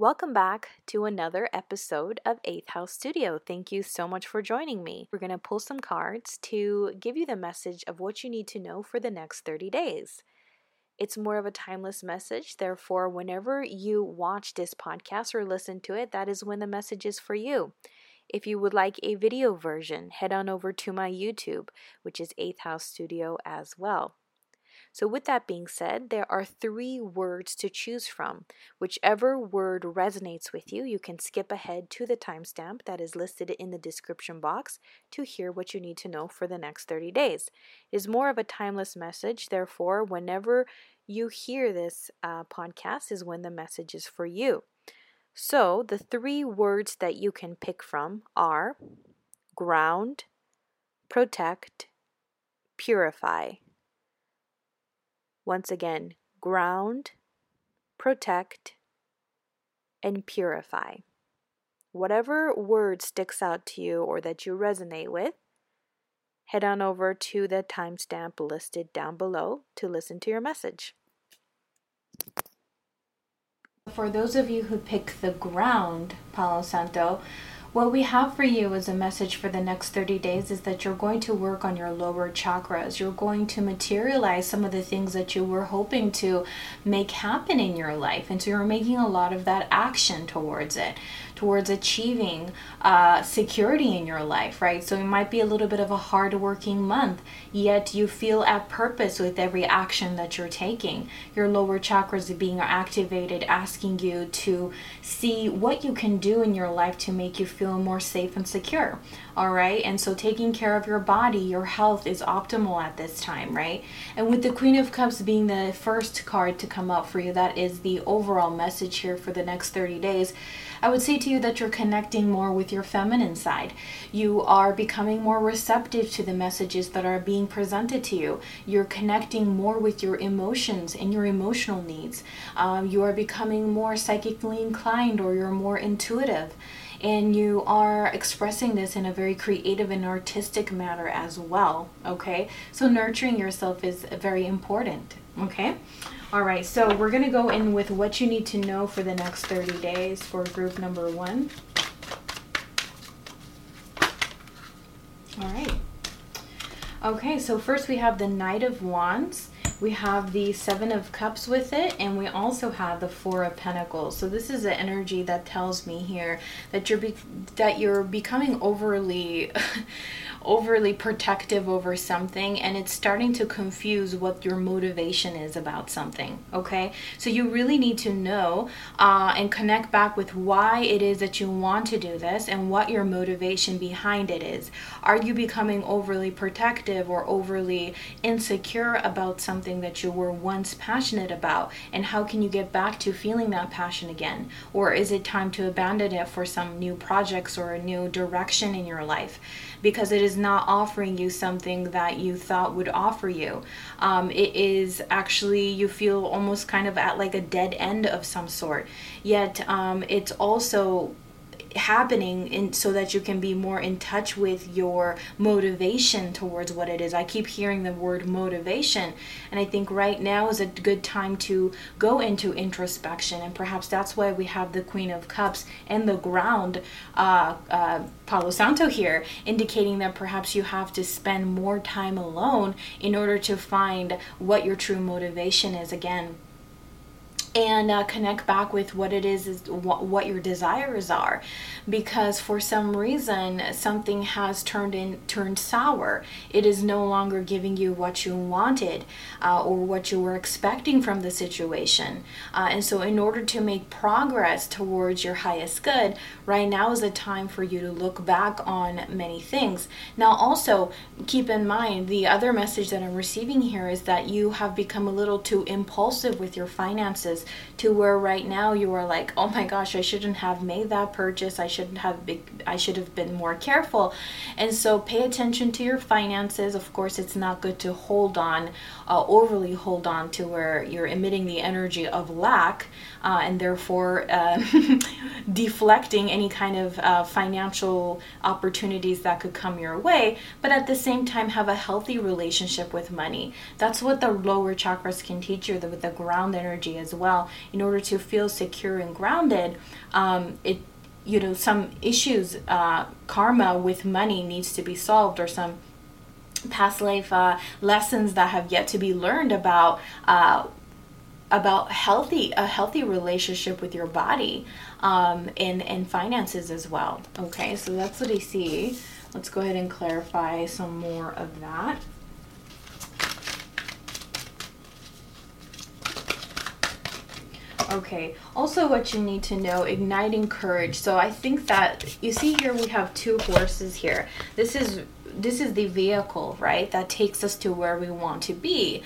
Welcome back to another episode of Eighth House Studio. Thank you so much for joining me. We're going to pull some cards to give you the message of what you need to know for the next 30 days. It's more of a timeless message. Therefore, whenever you watch this podcast or listen to it, that is when the message is for you. If you would like a video version, head on over to my YouTube, which is Eighth House Studio as well. So, with that being said, there are three words to choose from. Whichever word resonates with you, you can skip ahead to the timestamp that is listed in the description box to hear what you need to know for the next 30 days. It is more of a timeless message, therefore, whenever you hear this uh, podcast, is when the message is for you. So, the three words that you can pick from are ground, protect, purify. Once again, ground, protect, and purify. Whatever word sticks out to you or that you resonate with, head on over to the timestamp listed down below to listen to your message. For those of you who pick the ground, Palo Santo, what we have for you as a message for the next 30 days is that you're going to work on your lower chakras. You're going to materialize some of the things that you were hoping to make happen in your life. And so you're making a lot of that action towards it towards achieving uh, security in your life, right? So it might be a little bit of a hard working month, yet you feel at purpose with every action that you're taking. Your lower chakras are being activated, asking you to see what you can do in your life to make you feel more safe and secure. All right. And so taking care of your body, your health is optimal at this time, right? And with the Queen of Cups being the first card to come up for you, that is the overall message here for the next 30 days. I would say to you that you're connecting more with your feminine side. You are becoming more receptive to the messages that are being presented to you. You're connecting more with your emotions and your emotional needs. Um, you are becoming more psychically inclined or you're more intuitive and you are expressing this in a very creative and artistic manner as well. Okay, so nurturing yourself is very important. Okay, all right, so we're going to go in with what you need to know for the next 30 days for group number one. All right. Okay, so first we have the Knight of Wands. We have the Seven of Cups with it, and we also have the Four of Pentacles. So this is the energy that tells me here that you're be- that you're becoming overly overly protective over something and it's starting to confuse what your motivation is about something okay? So you really need to know uh, and connect back with why it is that you want to do this and what your motivation behind it is. Are you becoming overly protective or overly insecure about something that you were once passionate about? And how can you get back to feeling that passion again? Or is it time to abandon it for some new projects or a new direction in your life because it is not offering you something that you thought would offer you. Um, it is actually, you feel almost kind of at like a dead end of some sort. Yet um, it's also happening in so that you can be more in touch with your motivation towards what it is. I keep hearing the word motivation, and I think right now is a good time to go into introspection, and perhaps that's why we have the Queen of Cups and the ground, uh, uh, Palo Santo here, indicating that perhaps you have to spend more time alone in order to find what your true motivation is again and uh, connect back with what it is, is what, what your desires are. Because for some reason something has turned in turned sour. It is no longer giving you what you wanted uh, or what you were expecting from the situation. Uh, and so in order to make progress towards your highest good right now is the time for you to look back on many things. Now also keep in mind the other message that i'm receiving here is that you have become a little too impulsive with your finances to where right now you are like, oh my gosh, I shouldn't have made that purchase. I shouldn't have I should have been more careful. And so pay attention to your finances. Of course, it's not good to hold on, uh, overly hold on to where you're emitting the energy of lack uh, and therefore uh, deflecting any kind of uh, financial opportunities that could come your way. But at the same time, have a healthy relationship with money. That's what the lower chakras can teach you with the ground energy as well well in order to feel secure and grounded um, it you know some issues uh, karma with money needs to be solved or some past life uh, lessons that have yet to be learned about uh, about healthy a healthy relationship with your body um, and and finances as well. Okay so that's what i see. Let's go ahead and clarify some more of that Okay. Also, what you need to know igniting courage. So, I think that you see here we have two horses here. This is this is the vehicle, right, that takes us to where we want to be.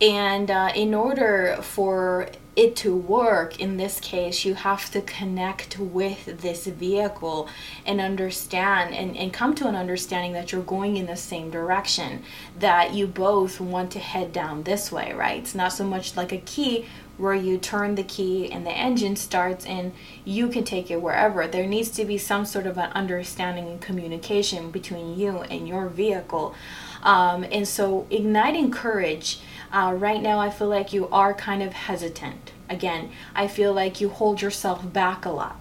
And uh, in order for it to work, in this case, you have to connect with this vehicle and understand and, and come to an understanding that you're going in the same direction, that you both want to head down this way, right? It's not so much like a key where you turn the key and the engine starts and you can take it wherever. There needs to be some sort of an understanding and communication between you and your vehicle. Um, and so, igniting courage, uh, right now, I feel like you are kind of hesitant. Again, I feel like you hold yourself back a lot.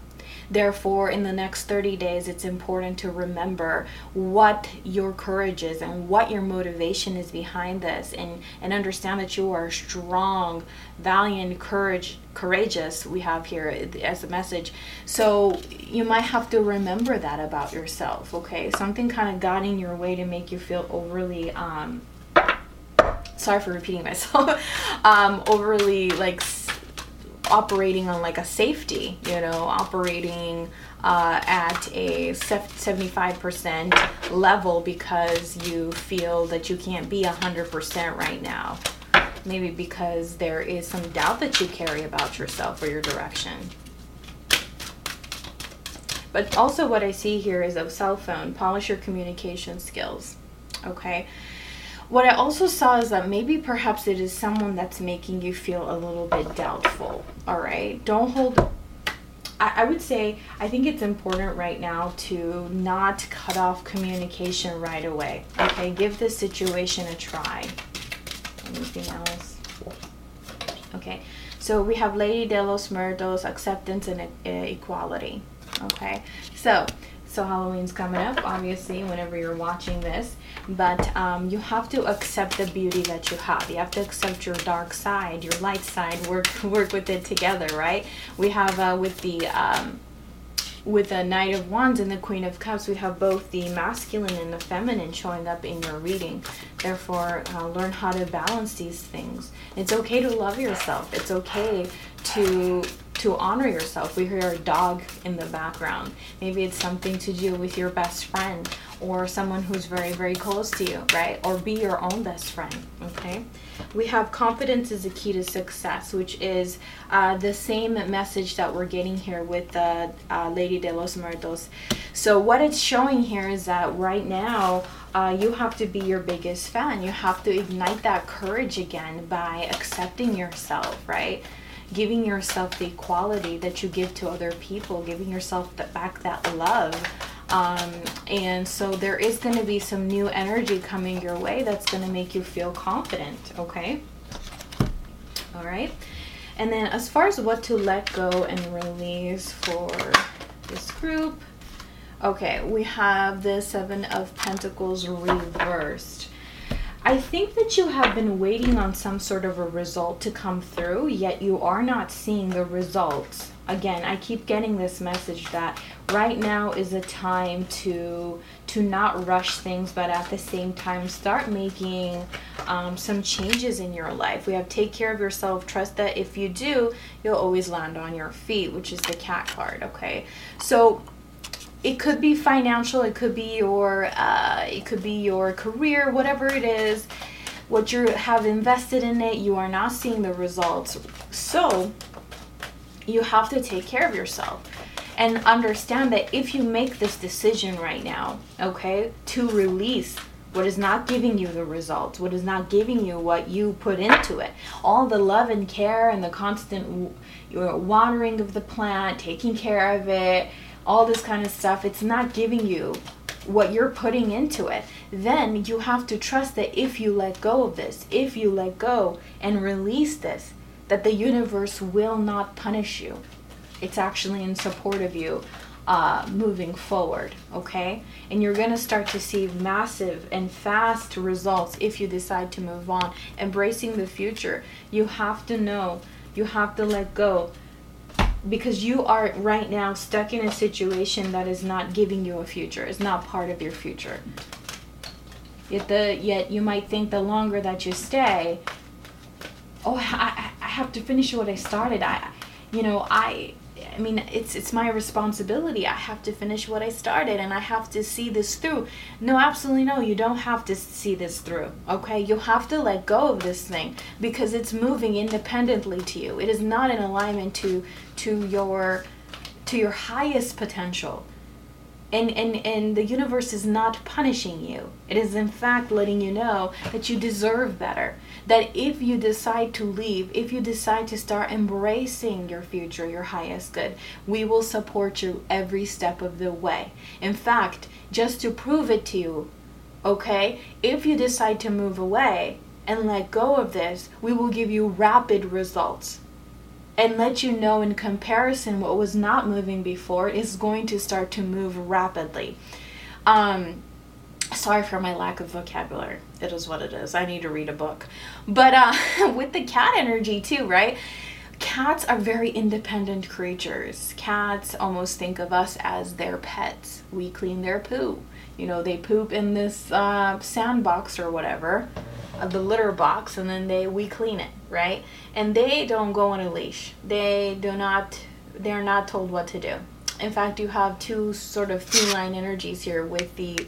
Therefore, in the next 30 days, it's important to remember what your courage is and what your motivation is behind this and, and understand that you are strong, valiant, courage, courageous, we have here as a message. So you might have to remember that about yourself, okay? Something kind of got in your way to make you feel overly, um, sorry for repeating myself, um, overly like operating on like a safety, you know, operating uh, at a 75% level because you feel that you can't be 100% right now. Maybe because there is some doubt that you carry about yourself or your direction. But also, what I see here is a cell phone, polish your communication skills. Okay. What I also saw is that maybe perhaps it is someone that's making you feel a little bit doubtful. All right. Don't hold. I, I would say I think it's important right now to not cut off communication right away. Okay. Give this situation a try. Anything else? Okay. So we have Lady de los Muertos, acceptance and uh, equality. Okay. So so Halloween's coming up, obviously, whenever you're watching this. But um, you have to accept the beauty that you have. You have to accept your dark side, your light side. Work work with it together, right? We have uh, with the um, with the Knight of Wands and the Queen of Cups, we have both the masculine and the feminine showing up in your reading. Therefore, uh, learn how to balance these things. It's okay to love yourself. It's okay to to honor yourself. We hear a dog in the background. Maybe it's something to do with your best friend or someone who's very, very close to you, right? Or be your own best friend, okay? We have confidence is the key to success, which is uh, the same message that we're getting here with the uh, Lady de los Muertos. So, what it's showing here is that right now, uh, you have to be your biggest fan. You have to ignite that courage again by accepting yourself, right? Giving yourself the equality that you give to other people, giving yourself the, back that love. Um, and so there is going to be some new energy coming your way that's going to make you feel confident, okay? All right. And then as far as what to let go and release for this group, okay, we have the Seven of Pentacles reversed. I think that you have been waiting on some sort of a result to come through, yet you are not seeing the results. Again, I keep getting this message that right now is a time to to not rush things, but at the same time start making um, some changes in your life. We have take care of yourself. Trust that if you do, you'll always land on your feet, which is the cat card. Okay, so it could be financial it could be your uh, it could be your career whatever it is what you have invested in it you are not seeing the results so you have to take care of yourself and understand that if you make this decision right now okay to release what is not giving you the results, what is not giving you what you put into it. All the love and care and the constant watering of the plant, taking care of it, all this kind of stuff, it's not giving you what you're putting into it, then you have to trust that if you let go of this, if you let go and release this, that the universe will not punish you. It's actually in support of you uh, moving forward, okay? And you're to start to see massive and fast results if you decide to move on. Embracing the future, you have to know, you have to let go. Because you are right now stuck in a situation that is not giving you a future, it's not part of your future. Yet, the, yet you might think the longer that you stay, oh, I, I have to finish what I started. I, you know, I I mean, it's it's my responsibility. I have to finish what I started and I have to see this through. No, absolutely no. You don't have to see this through. Okay? You have to let go of this thing because it's moving independently to you. It is not in alignment to to your to your highest potential. And, and, and the universe is not punishing you. It is, in fact, letting you know that you deserve better that if you decide to leave, if you decide to start embracing your future, your highest good, we will support you every step of the way. In fact, just to prove it to you, okay, if you decide to move away and let go of this, we will give you rapid results and let you know in comparison what was not moving before is going to start to move rapidly. Um, sorry for my lack of vocabulary. It is what it is. I need to read a book. But uh, with the cat energy too, right? Cats are very independent creatures. Cats almost think of us as their pets. We clean their poo. You know, they poop in this uh, sandbox or whatever, the litter box, and then they we clean it, right? And they don't go on a leash. They do not. They're not told what to do. In fact, you have two sort of feline energies here with the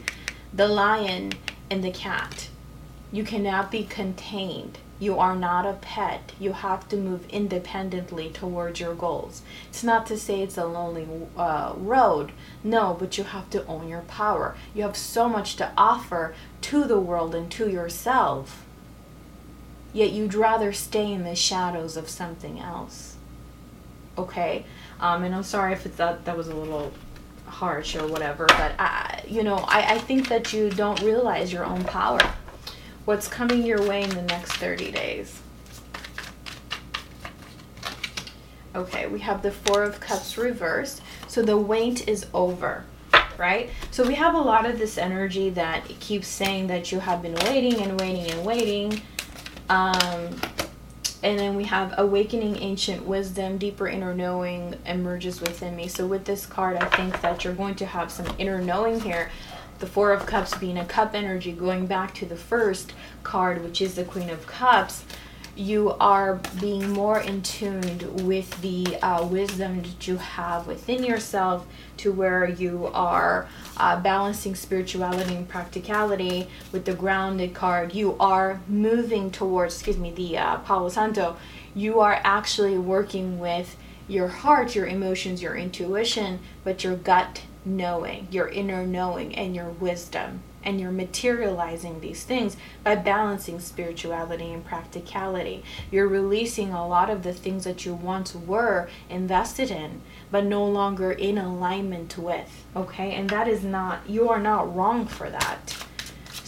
the lion and the cat. You cannot be contained. You are not a pet. You have to move independently towards your goals. It's not to say it's a lonely uh, road. No, but you have to own your power. You have so much to offer to the world and to yourself. Yet you'd rather stay in the shadows of something else. Okay? Um, and I'm sorry if that, that was a little harsh or whatever, but I, you know, I, I think that you don't realize your own power. What's coming your way in the next 30 days? Okay, we have the Four of Cups reversed. So the wait is over, right? So we have a lot of this energy that keeps saying that you have been waiting and waiting and waiting. Um, and then we have awakening ancient wisdom deeper inner knowing emerges within me so with this card i think that you're going to have some inner knowing here the four of cups being a cup energy going back to the first card which is the queen of cups you are being more in tuned with the uh, wisdom that you have within yourself to where you are uh, balancing spirituality and practicality with the grounded card. You are moving towards, excuse me, the uh, Palo Santo. You are actually working with your heart, your emotions, your intuition, but your gut knowing, your inner knowing, and your wisdom and you're materializing these things by balancing spirituality and practicality. You're releasing a lot of the things that you once were invested in, but no longer in alignment with. Okay, and that is not, you are not wrong for that.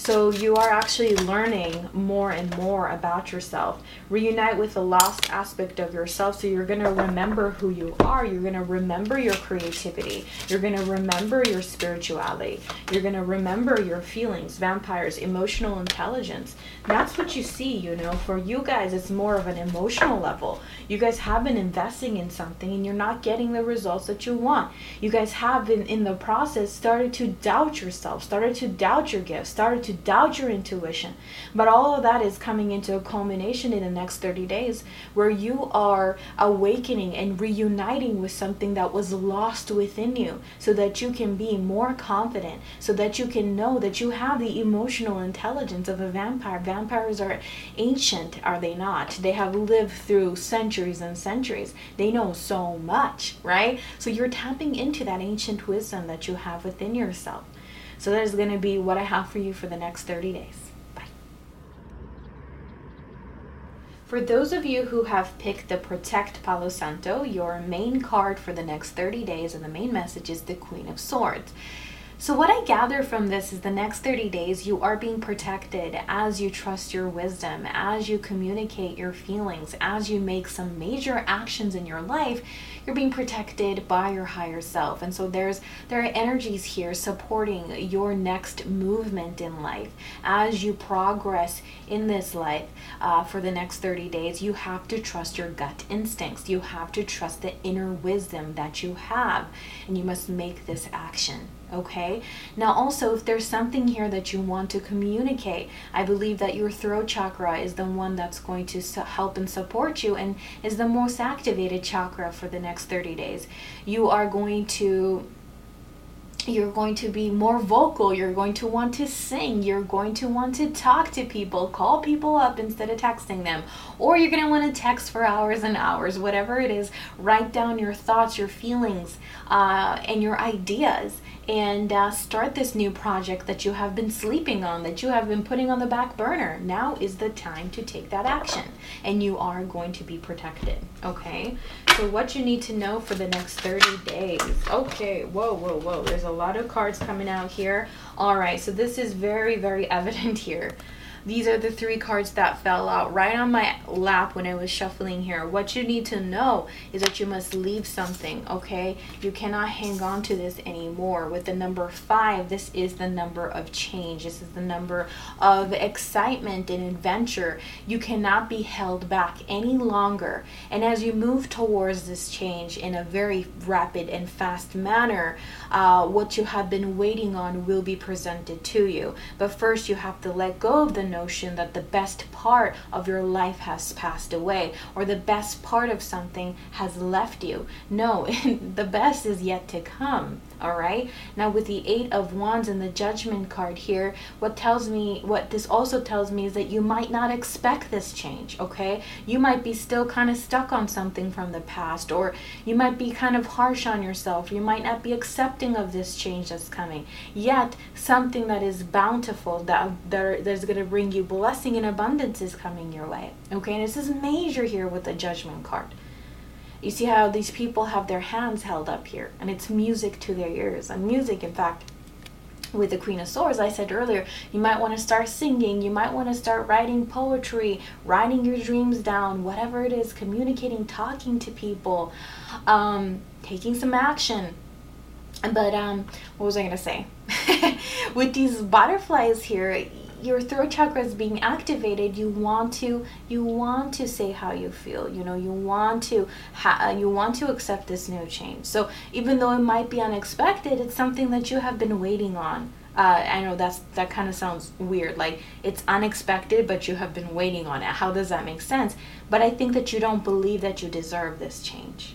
So you are actually learning more and more about yourself. Reunite with the lost aspect of yourself so you're going to remember who you are. You're going to remember your creativity. You're going to remember your spirituality. You're going to remember your feelings, vampires, emotional intelligence. That's what you see, you know. For you guys, it's more of an emotional level. You guys have been investing in something and you're not getting the results that you want. You guys have been in the process started to doubt yourself, started to doubt your gifts, started to doubt your intuition. But all of that is coming into a culmination in the next 30 days where you are awakening and reuniting with something that was lost within you so that you can be more confident, so that you can know that you have the emotional intelligence of a vampire. Vampires are ancient, are they not? They have lived through centuries and centuries. They know so much, right? So you're tapping into that ancient wisdom that you have within yourself. So that is going to be what I have for you for the next 30 days. Bye. For those of you who have picked the Protect Palo Santo, your main card for the next 30 days and the main message is the Queen of Swords. So, what I gather from this is the next 30 days you are being protected as you trust your wisdom, as you communicate your feelings, as you make some major actions in your life, you're being protected by your higher self. And so there's there are energies here supporting your next movement in life. As you progress in this life uh, for the next 30 days, you have to trust your gut instincts. You have to trust the inner wisdom that you have, and you must make this action okay? Now, also, if there's something here that you want to communicate, I believe that your throat chakra is the one that's going to help and support you and is the most activated chakra for the next 30 days. You are going to you're going to be more vocal. You're going to want to sing. You're going to want to talk to people, call people up instead of texting them. Or you're going to want to text for hours and hours, whatever it is. Write down your thoughts, your feelings, uh, and your ideas and uh, start this new project that you have been sleeping on, that you have been putting on the back burner. Now is the time to take that action, and you are going to be protected. Okay? So, what you need to know for the next 30 days. Okay, whoa, whoa, whoa. There's a lot of cards coming out here. All right, so this is very, very evident here. These are the three cards that fell out right on my lap when I was shuffling here. What you need to know is that you must leave something, okay? You cannot hang on to this anymore. With the number five, this is the number of change. This is the number of excitement and adventure. You cannot be held back any longer. And as you move towards this change in a very rapid and fast manner, uh, what you have been waiting on will be presented to you. But first, you have to let go of the notion that the best part of your life has passed away or the best part of something has left you. No, the best is yet to come all right? Now with the eight of wands and the judgment card here what tells me what this also tells me is that you might not expect this change okay? You might be still kind of stuck on something from the past or you might be kind of harsh on yourself. You might not be accepting of this change that's coming. Yet something that is bountiful that, that that's going to bring you blessing and abundance is coming your way okay? And this is major here with the judgment card you see how these people have their hands held up here, and it's music to their ears. And music, in fact, with the Queen of Swords, I said earlier, you might want to start singing, you might want to start writing poetry, writing your dreams down, whatever it is, communicating, talking to people, um, taking some action. But um, what was I going to say? with these butterflies here, your throat chakra is being activated you want to you want to say how you feel you know you want to ha- uh, you want to accept this new change so even though it might be unexpected it's something that you have been waiting on uh, I know that's that kind of sounds weird. Like it's unexpected, but you have been waiting on it. How does that make sense? But I think that you don't believe that you deserve this change.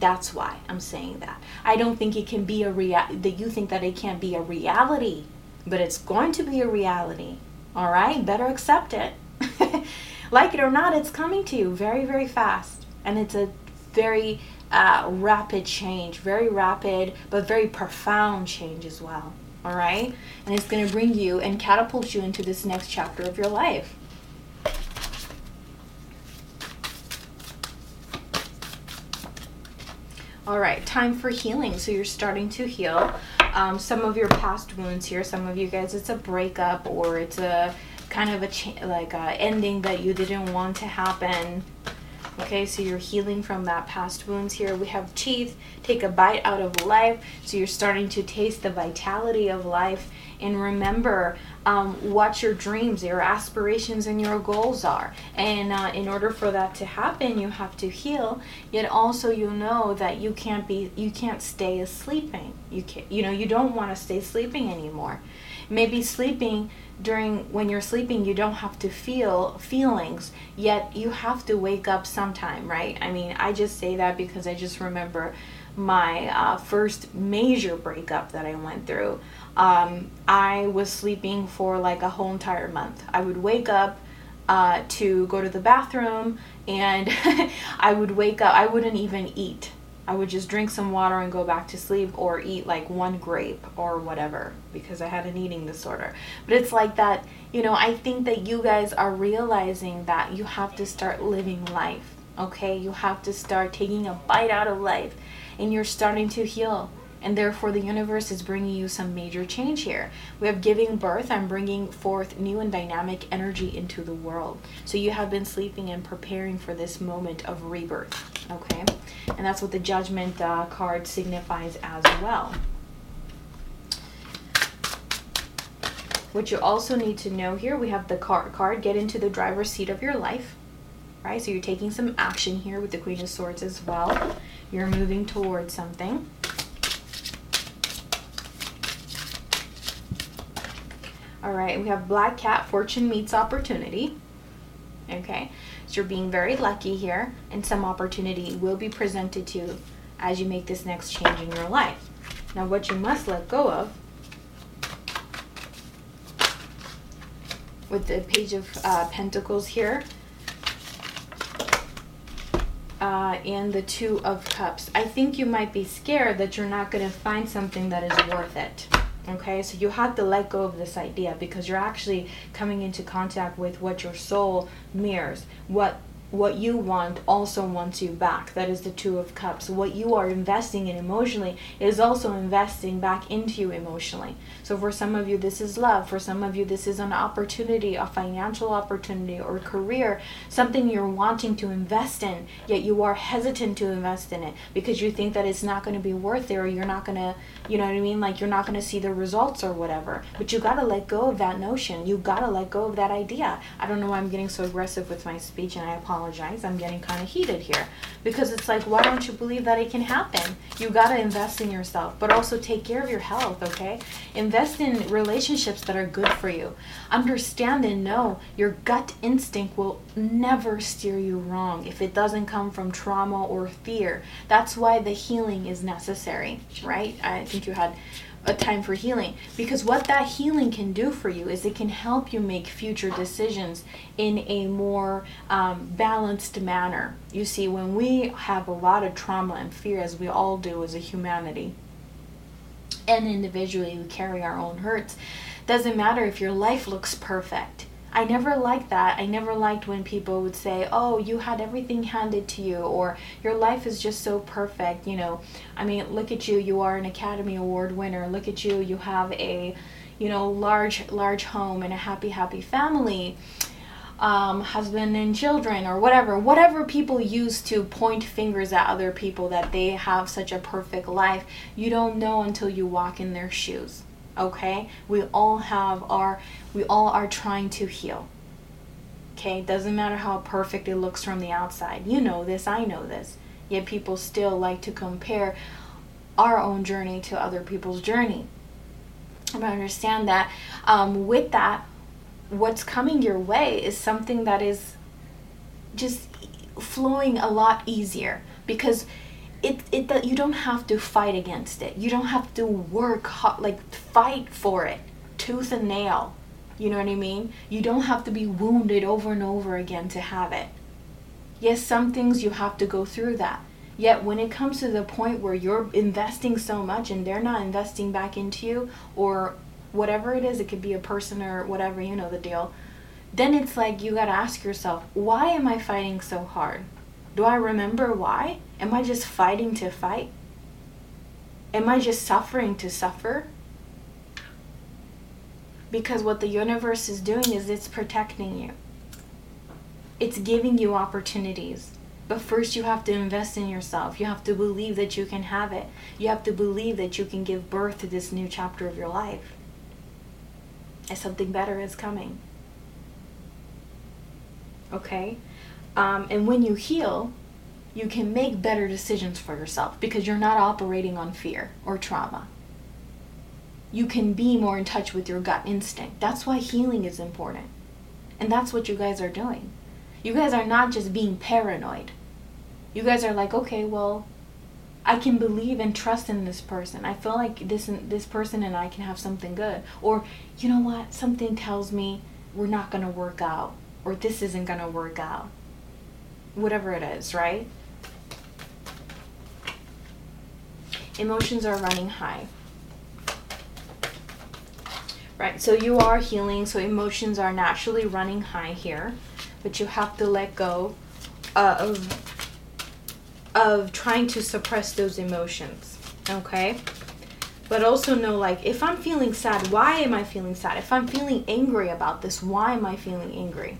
That's why I'm saying that. I don't think it can be a real that you think that it can't be a reality but it's going to be a reality. All right, better accept it. like it or not, it's coming to you very, very fast. And it's a very uh, rapid change, very rapid, but very profound change as well. All right? And it's going to bring you and catapult you into this next chapter of your life. All right, time for healing. So you're starting to heal um, some of your past wounds here. Some of you guys, it's a breakup or it's a kind of a cha- like a ending that you didn't want to happen. Okay, so you're healing from that past wounds here. We have teeth, take a bite out of life. So you're starting to taste the vitality of life. And remember, um, what your dreams, your aspirations, and your goals are. And uh, in order for that to happen, you have to heal. Yet also, you know that you can't be, you can't stay sleeping. You can't, you know, you don't want to stay sleeping anymore. Maybe sleeping during when you're sleeping, you don't have to feel feelings. Yet you have to wake up sometime, right? I mean, I just say that because I just remember my uh, first major breakup that I went through um, I was sleeping for like a whole entire month. I would wake up uh, to go to the bathroom and I would wake up, I wouldn't even eat. I would just drink some water and go back to sleep or eat like one grape or whatever because I had an eating disorder. But it's like that, you know, I think that you guys are realizing that you have to start living life, okay? You have to start taking a bite out of life and you're starting to heal and therefore the universe is bringing you some major change here. We have giving birth, I'm bringing forth new and dynamic energy into the world. So you have been sleeping and preparing for this moment of rebirth, okay? And that's what the judgment uh, card signifies as well. What you also need to know here, we have the card, card get into the driver's seat of your life, right? So you're taking some action here with the Queen of Swords as well. You're moving towards something. All right, we have Black Cat, Fortune meets opportunity. Okay, so you're being very lucky here, and some opportunity will be presented to you as you make this next change in your life. Now, what you must let go of with the Page of uh, Pentacles here uh, and the Two of Cups. I think you might be scared that you're not going to find something that is worth it. Okay, so you have to let go of this idea because you're actually coming into contact with what your soul mirrors, what what you want also wants you back. That is the Two of Cups. What you are investing in emotionally is also investing back into you emotionally. So for some of you, this is love. For some of you, this is an opportunity, a financial opportunity or career, something you're wanting to invest in, yet you are hesitant to invest in it because you think that it's not going to be worth it or you're not going to, you know what I mean? Like you're not going to see the results or whatever. But you got to let go of that notion. You got to let go of that idea. I don't know why I'm getting so aggressive with my speech and I apologize. I'm getting kind of heated here because it's like, why don't you believe that it can happen? You got to invest in yourself, but also take care of your health, okay? Invest in relationships that are good for you. Understand and know your gut instinct will never steer you wrong if it doesn't come from trauma or fear. That's why the healing is necessary, right? I think you had a time for healing because what that healing can do for you is it can help you make future decisions in a more um, balanced manner you see when we have a lot of trauma and fear as we all do as a humanity and individually we carry our own hurts doesn't matter if your life looks perfect I never liked that. I never liked when people would say, "Oh, you had everything handed to you," or "Your life is just so perfect." You know, I mean, look at you. You are an Academy Award winner. Look at you. You have a, you know, large large home and a happy happy family. Um, husband and children or whatever whatever people use to point fingers at other people that they have such a perfect life you don't know until you walk in their shoes okay? We all have our we all are trying to heal okay? Doesn't matter how perfect it looks from the outside. You know this i know this. Yet people still like to compare our own journey to other people's journey. But understand that um, with that what's coming your way is something that is just flowing a lot easier because it it that you don't have to fight against it. You don't have to work hard, like fight for it, tooth and nail. You know what I mean? You don't have to be wounded over and over again to have it. Yes, some things you have to go through that. Yet when it comes to the point where you're investing so much and they're not investing back into you or whatever it is, it could be a person or whatever, you know the deal. Then it's like you got to ask yourself, why am I fighting so hard? Do I remember why? Am I just fighting to fight? Am I just suffering to suffer? Because what the universe is doing is it's protecting you. It's giving you opportunities. But first, you have to invest in yourself. You have to believe that you can have it. You have to believe that you can give birth to this new chapter of your life. And something better is coming. Okay? Um, and when you heal, you can make better decisions for yourself because you're not operating on fear or trauma. You can be more in touch with your gut instinct. That's why healing is important. And that's what you guys are doing. You guys are not just being paranoid. You guys are like, okay, well, I can believe and trust in this person. I feel like this this person and I can have something good. Or you know what? Something tells me we're not going to work out or this isn't going to work out whatever it is, right? Emotions are running high. Right, so you are healing, so emotions are naturally running high here, but you have to let go of of trying to suppress those emotions. Okay? But also know, like, if I'm feeling sad, why am I feeling sad? If I'm feeling angry about this, why am I feeling angry?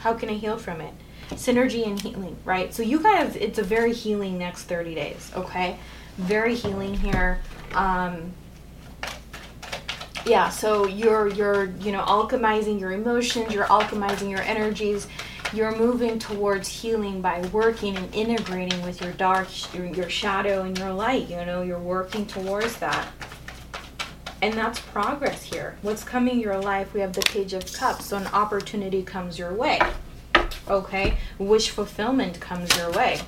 How can I heal from it? Synergy and healing, right? So, you guys, it's a very healing next 30 days, okay? Very healing here. Um, yeah, so you're you're you know alchemizing your emotions, you're alchemizing your energies, you're moving towards healing by working and integrating with your dark, your, your shadow, and your light. You know, you're working towards that. And that's progress here. What's coming your life? We have the Page of Cups. So an opportunity comes your way. Okay? Wish fulfillment comes your way.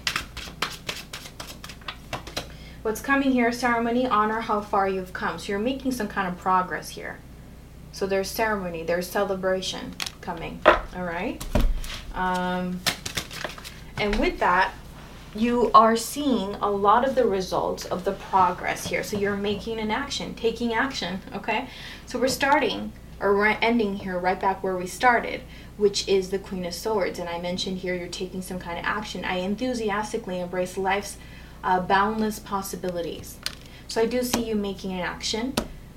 What's coming here? Ceremony, honor how far you've come. So you're making some kind of progress here. So there's ceremony, there's celebration coming. All right? Um, and with that, you are seeing a lot of the results of the progress here. So you're making an action, taking action, okay? So we're starting, or we're ending here right back where we started, which is the Queen of Swords. And I mentioned here you're taking some kind of action. I enthusiastically embrace life's uh, boundless possibilities. So I do see you making an action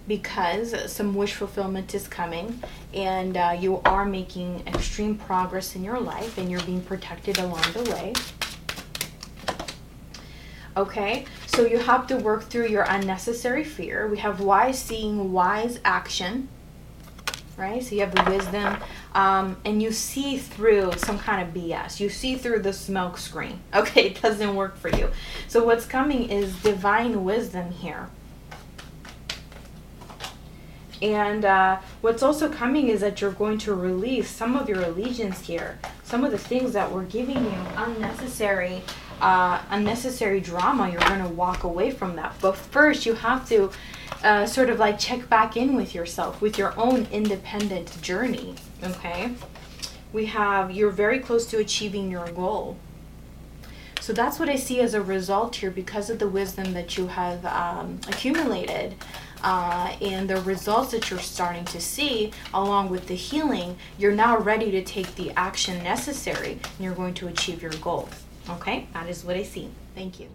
because some wish fulfillment is coming and uh, you are making extreme progress in your life and you're being protected along the way. Okay, so you have to work through your unnecessary fear. We have wise seeing, wise action, right? So you have the wisdom, um, and you see through some kind of BS. You see through the smoke screen. Okay, it doesn't work for you. So what's coming is divine wisdom here. And uh, what's also coming is that you're going to release some of your allegiance here, some of the things that were giving you unnecessary, uh, unnecessary drama. You're going to walk away from that. But first, you have to uh, sort of like check back in with yourself, with your own independent journey. Okay, we have you're very close to achieving your goal. So that's what I see as a result here because of the wisdom that you have um, accumulated uh, and the results that you're starting to see along with the healing, you're now ready to take the action necessary and you're going to achieve your goal. Okay, that is what I see. Thank you.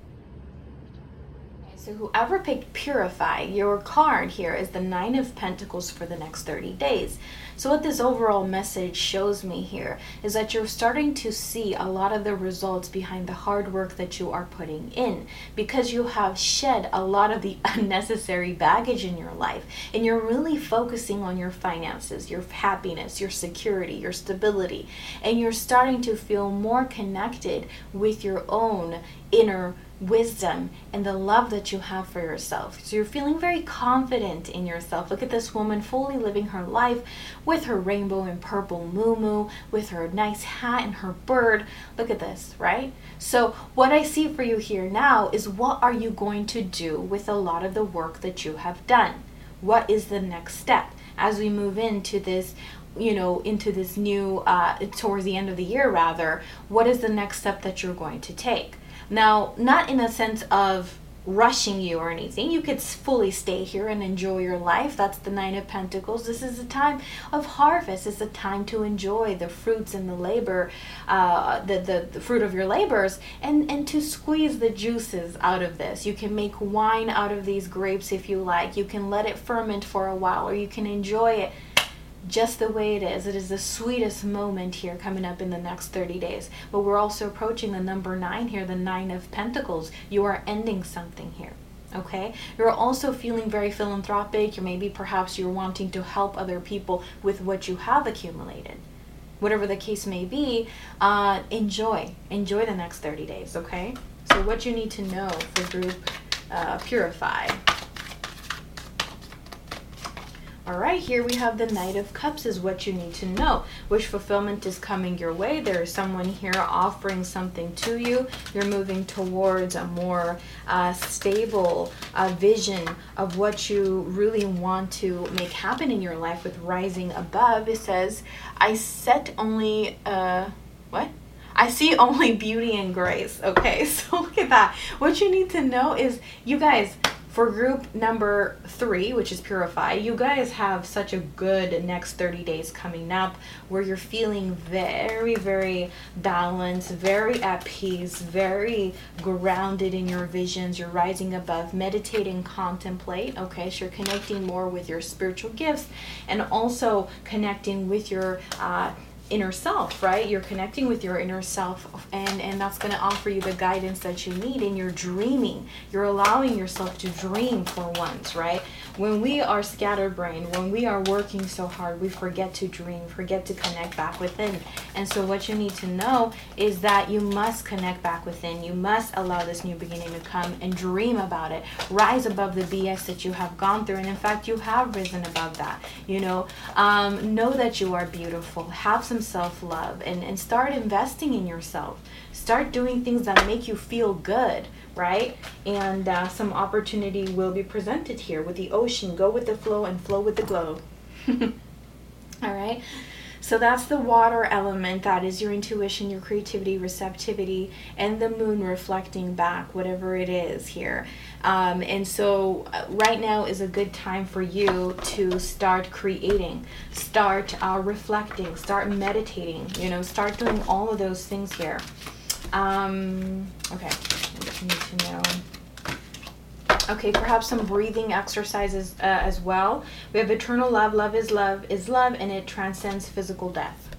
So whoever picked Purify, your card here is the Nine of Pentacles for the next 30 days. So what this overall message shows me here is that you're starting to see a lot of the results behind the hard work that you are putting in because you have shed a lot of the unnecessary baggage in your life and you're really focusing on your finances, your happiness, your security, your stability, and you're starting to feel more connected with your own inner wisdom and the love that you have for yourself. So you're feeling very confident in yourself. Look at this woman fully living her life with her rainbow and purple moo with her nice hat and her bird. Look at this, right? So what I see for you here now is what are you going to do with a lot of the work that you have done? What is the next step as we move into this you know into this new uh, towards the end of the year rather what is the next step that you're going to take now, not in a sense of rushing you or anything. You could fully stay here and enjoy your life. That's the Nine of Pentacles. This is a time of harvest. It's a time to enjoy the fruits and the labor, uh, the, the, the fruit of your labors, and, and to squeeze the juices out of this. You can make wine out of these grapes if you like. You can let it ferment for a while, or you can enjoy it just the way it is. It is the sweetest moment here coming up in the next 30 days. But we're also approaching the number nine here, the nine of pentacles. You are ending something here. Okay, you're also feeling very philanthropic. You're maybe perhaps you're wanting to help other people with what you have accumulated. Whatever the case may be, uh, enjoy. Enjoy the next 30 days, okay? So, what you need to know for group uh, Purify all right, here we have the Knight of Cups is what you need to know. Wish fulfillment is coming your way. There is someone here offering something to you. You're moving towards a more uh, stable uh, vision of what you really want to make happen in your life with rising above. It says, I set only, uh, what? I see only beauty and grace. Okay, so look at that. What you need to know is, you guys, for group number three, which is Purify, you guys have such a good next 30 days coming up where you're feeling very, very balanced, very at peace, very grounded in your visions. You're rising above, meditate and contemplate. Okay, so you're connecting more with your spiritual gifts and also connecting with your. Uh, inner self right? You're connecting with your inner self and and that's going to offer you the guidance that you need and you're dreaming. You're allowing yourself to dream for once right when we are scatterbrained when we are working so hard we forget to dream forget to connect back within. And so what you need to know is that you must connect back within. You must allow this new beginning to come and dream about it. Rise above the bs that you have gone through. And in fact you have risen above that you know? Um, know that you are beautiful. Have some self love and, and start investing in yourself. Start doing things that make you feel good, right? And uh, some opportunity will be presented here with the ocean. Go with the flow and flow with the glow. All right. So that's the water element. That is your intuition, your creativity, receptivity, and the moon reflecting back, whatever it is here. Um, and so, uh, right now is a good time for you to start creating, start uh, reflecting, start meditating, you know, start doing all of those things here. Um, okay, need to know. Okay, perhaps some breathing exercises uh, as well. We have eternal love. Love is love is love, and it transcends physical death.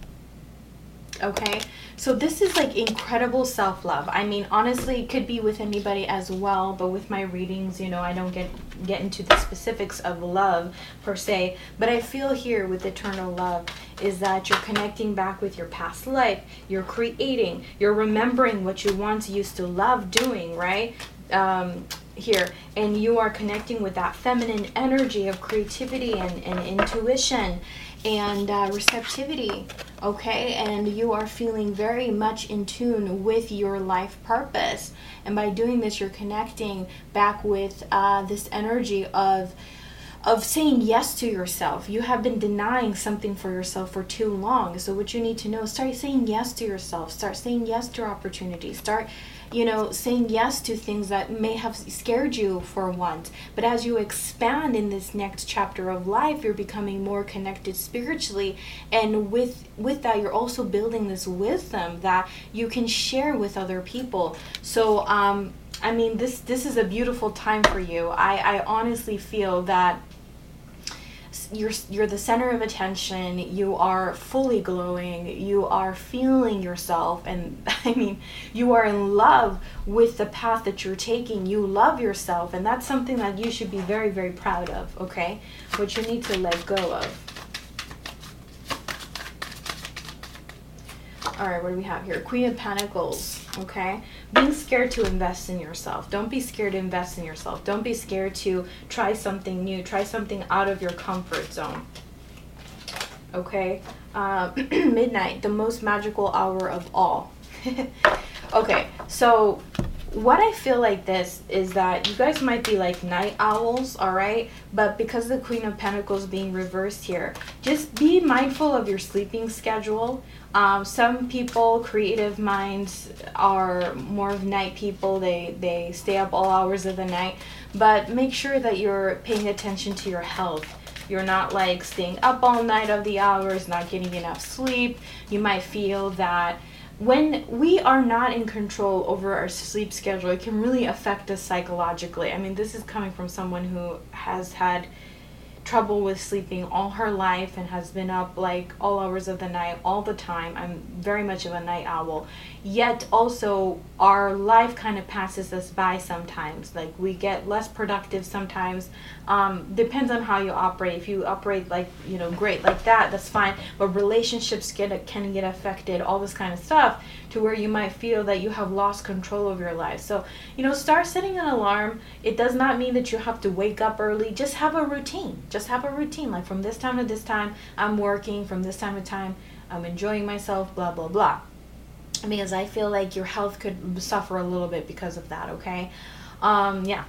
Okay, so this is like incredible self love. I mean, honestly, it could be with anybody as well, but with my readings, you know, I don't get get into the specifics of love per se. But I feel here with eternal love is that you're connecting back with your past life. You're creating. You're remembering what you once used to love doing. Right. Um, here and you are connecting with that feminine energy of creativity and, and intuition and uh, receptivity okay and you are feeling very much in tune with your life purpose and by doing this you're connecting back with uh, this energy of of saying yes to yourself. You have been denying something for yourself for too long. So what you need to know is start saying yes to yourself. Start saying yes to opportunities. Start you know, saying yes to things that may have scared you for once. But as you expand in this next chapter of life, you're becoming more connected spiritually, and with with that, you're also building this wisdom that you can share with other people. So, um, I mean, this this is a beautiful time for you. I I honestly feel that you're you're the center of attention you are fully glowing you are feeling yourself and i mean you are in love with the path that you're taking. You love yourself and that's something that you should be very very proud of okay? What you need to let go of. All right what do we have here? Queen of pentacles okay? Being scared to invest in yourself. Don't be scared to invest in yourself. Don't be scared to try something new. Try something out of your comfort zone okay? Uh, midnight the most magical hour of all. Okay so what I feel like this is that you guys might be like night owls, all right? But because the Queen of Pentacles being reversed here, just be mindful of your sleeping schedule. Um, some people, creative minds, are more of night people. They they stay up all hours of the night, but make sure that you're paying attention to your health. You're not like staying up all night of the hours, not getting enough sleep. You might feel that when we are not in control over our sleep schedule, it can really affect us psychologically. I mean, this is coming from someone who has had trouble with sleeping all her life and has been up like all hours of the night all the time. I'm very much of a night owl. Yet also our life kind of passes us by sometimes. Like we get less productive sometimes. Um, depends on how you operate. If you operate like you know great like that, that's fine. But relationships get can get affected. All this kind of stuff to where you might feel that you have lost control of your life. So you know, start setting an alarm. It does not mean that you have to wake up early. Just have a routine. Just have a routine. Like from this time to this time, I'm working. From this time to time, I'm enjoying myself. Blah blah blah because I feel like your health could suffer a little bit because of that, okay? Um, yeah.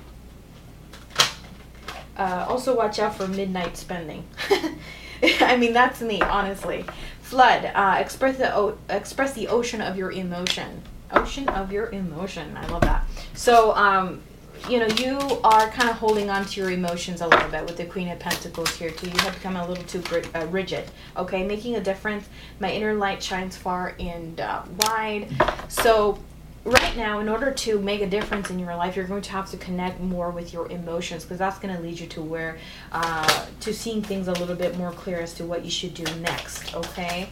Uh, also, watch out for midnight spending. I mean, that's me, honestly. Flood. Uh, express the o- express the ocean of your emotion. Ocean of your emotion. I love that. So, um, you know, you are kind of holding on to your emotions a little bit with the Queen of Pentacles here too. You have become a little too uh, rigid, okay? Making a difference. My inner light shines far and uh, wide. So right now, in order to make a difference in your life, you're going to have to connect more with your emotions because that's going to lead you to where, uh, to seeing things a little bit more clear as to what you should do next, okay?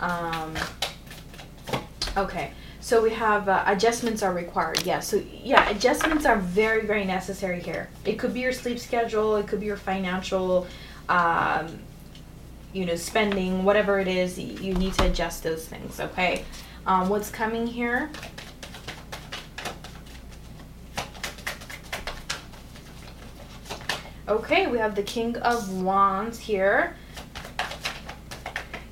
Um, okay. So we have uh, adjustments are required. Yeah. So yeah, adjustments are very very necessary here. It could be your sleep schedule. It could be your financial, um, you know, spending. Whatever it is, you need to adjust those things. Okay. Um, what's coming here? Okay, we have the King of Wands here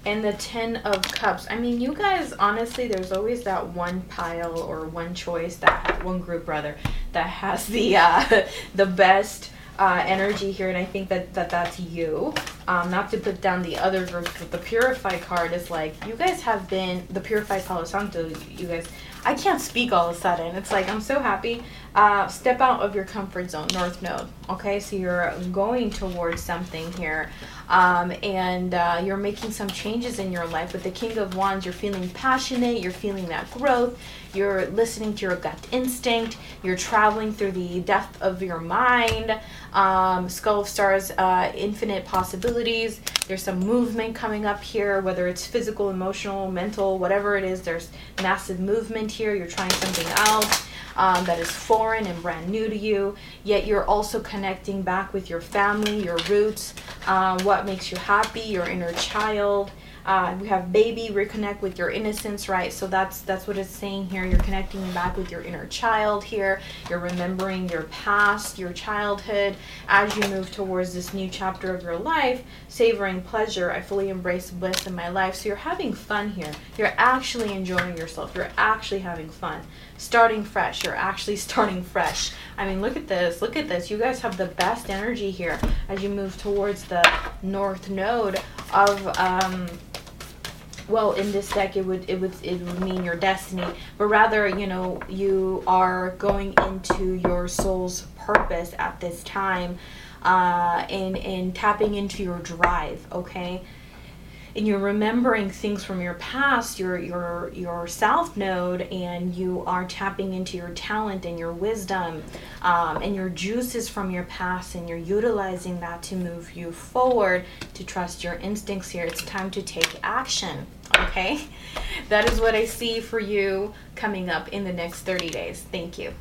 and the ten of cups i mean you guys honestly there's always that one pile or one choice that one group rather that has the uh the best uh, energy here, and I think that, that that's you. Um, not to put down the other groups, but the Purify card is like, you guys have been, the Purified Palo Santo, you guys, I can't speak all of a sudden. It's like, I'm so happy. Uh, step out of your comfort zone, North Node. Okay, so you're going towards something here um, and uh, you're making some changes in your life. With the King of Wands, you're feeling passionate, you're feeling that growth, you're listening to your gut instinct, you're traveling through the depth of your mind. Um, Skull of Stars, uh, infinite possibilities. There's some movement coming up here, whether it's physical, emotional, mental, whatever it is. There's massive movement here. You're trying something else um, that is foreign and brand new to you, yet you're also connecting back with your family, your roots, uh, what makes you happy, your inner child. Uh, we have baby reconnect with your innocence right? So that's that's what it's saying here. You're connecting back with your inner child here. You're remembering your past your childhood. As you move towards this new chapter of your life savoring pleasure i fully embrace bliss in my life. So you're having fun here. You're actually enjoying yourself. You're actually having fun. Starting fresh. You're actually starting fresh. I mean look at this. Look at this. You guys have the best energy here as you move towards the north node of um well in this deck it would it would it would mean your destiny. But rather you know you are going into your soul's purpose at this time uh and and tapping into your drive okay and you're remembering things from your past, your your your south node, and you are tapping into your talent and your wisdom um, and your juices from your past, and you're utilizing that to move you forward, to trust your instincts here. It's time to take action. Okay, that is what I see for you coming up in the next 30 days. Thank you.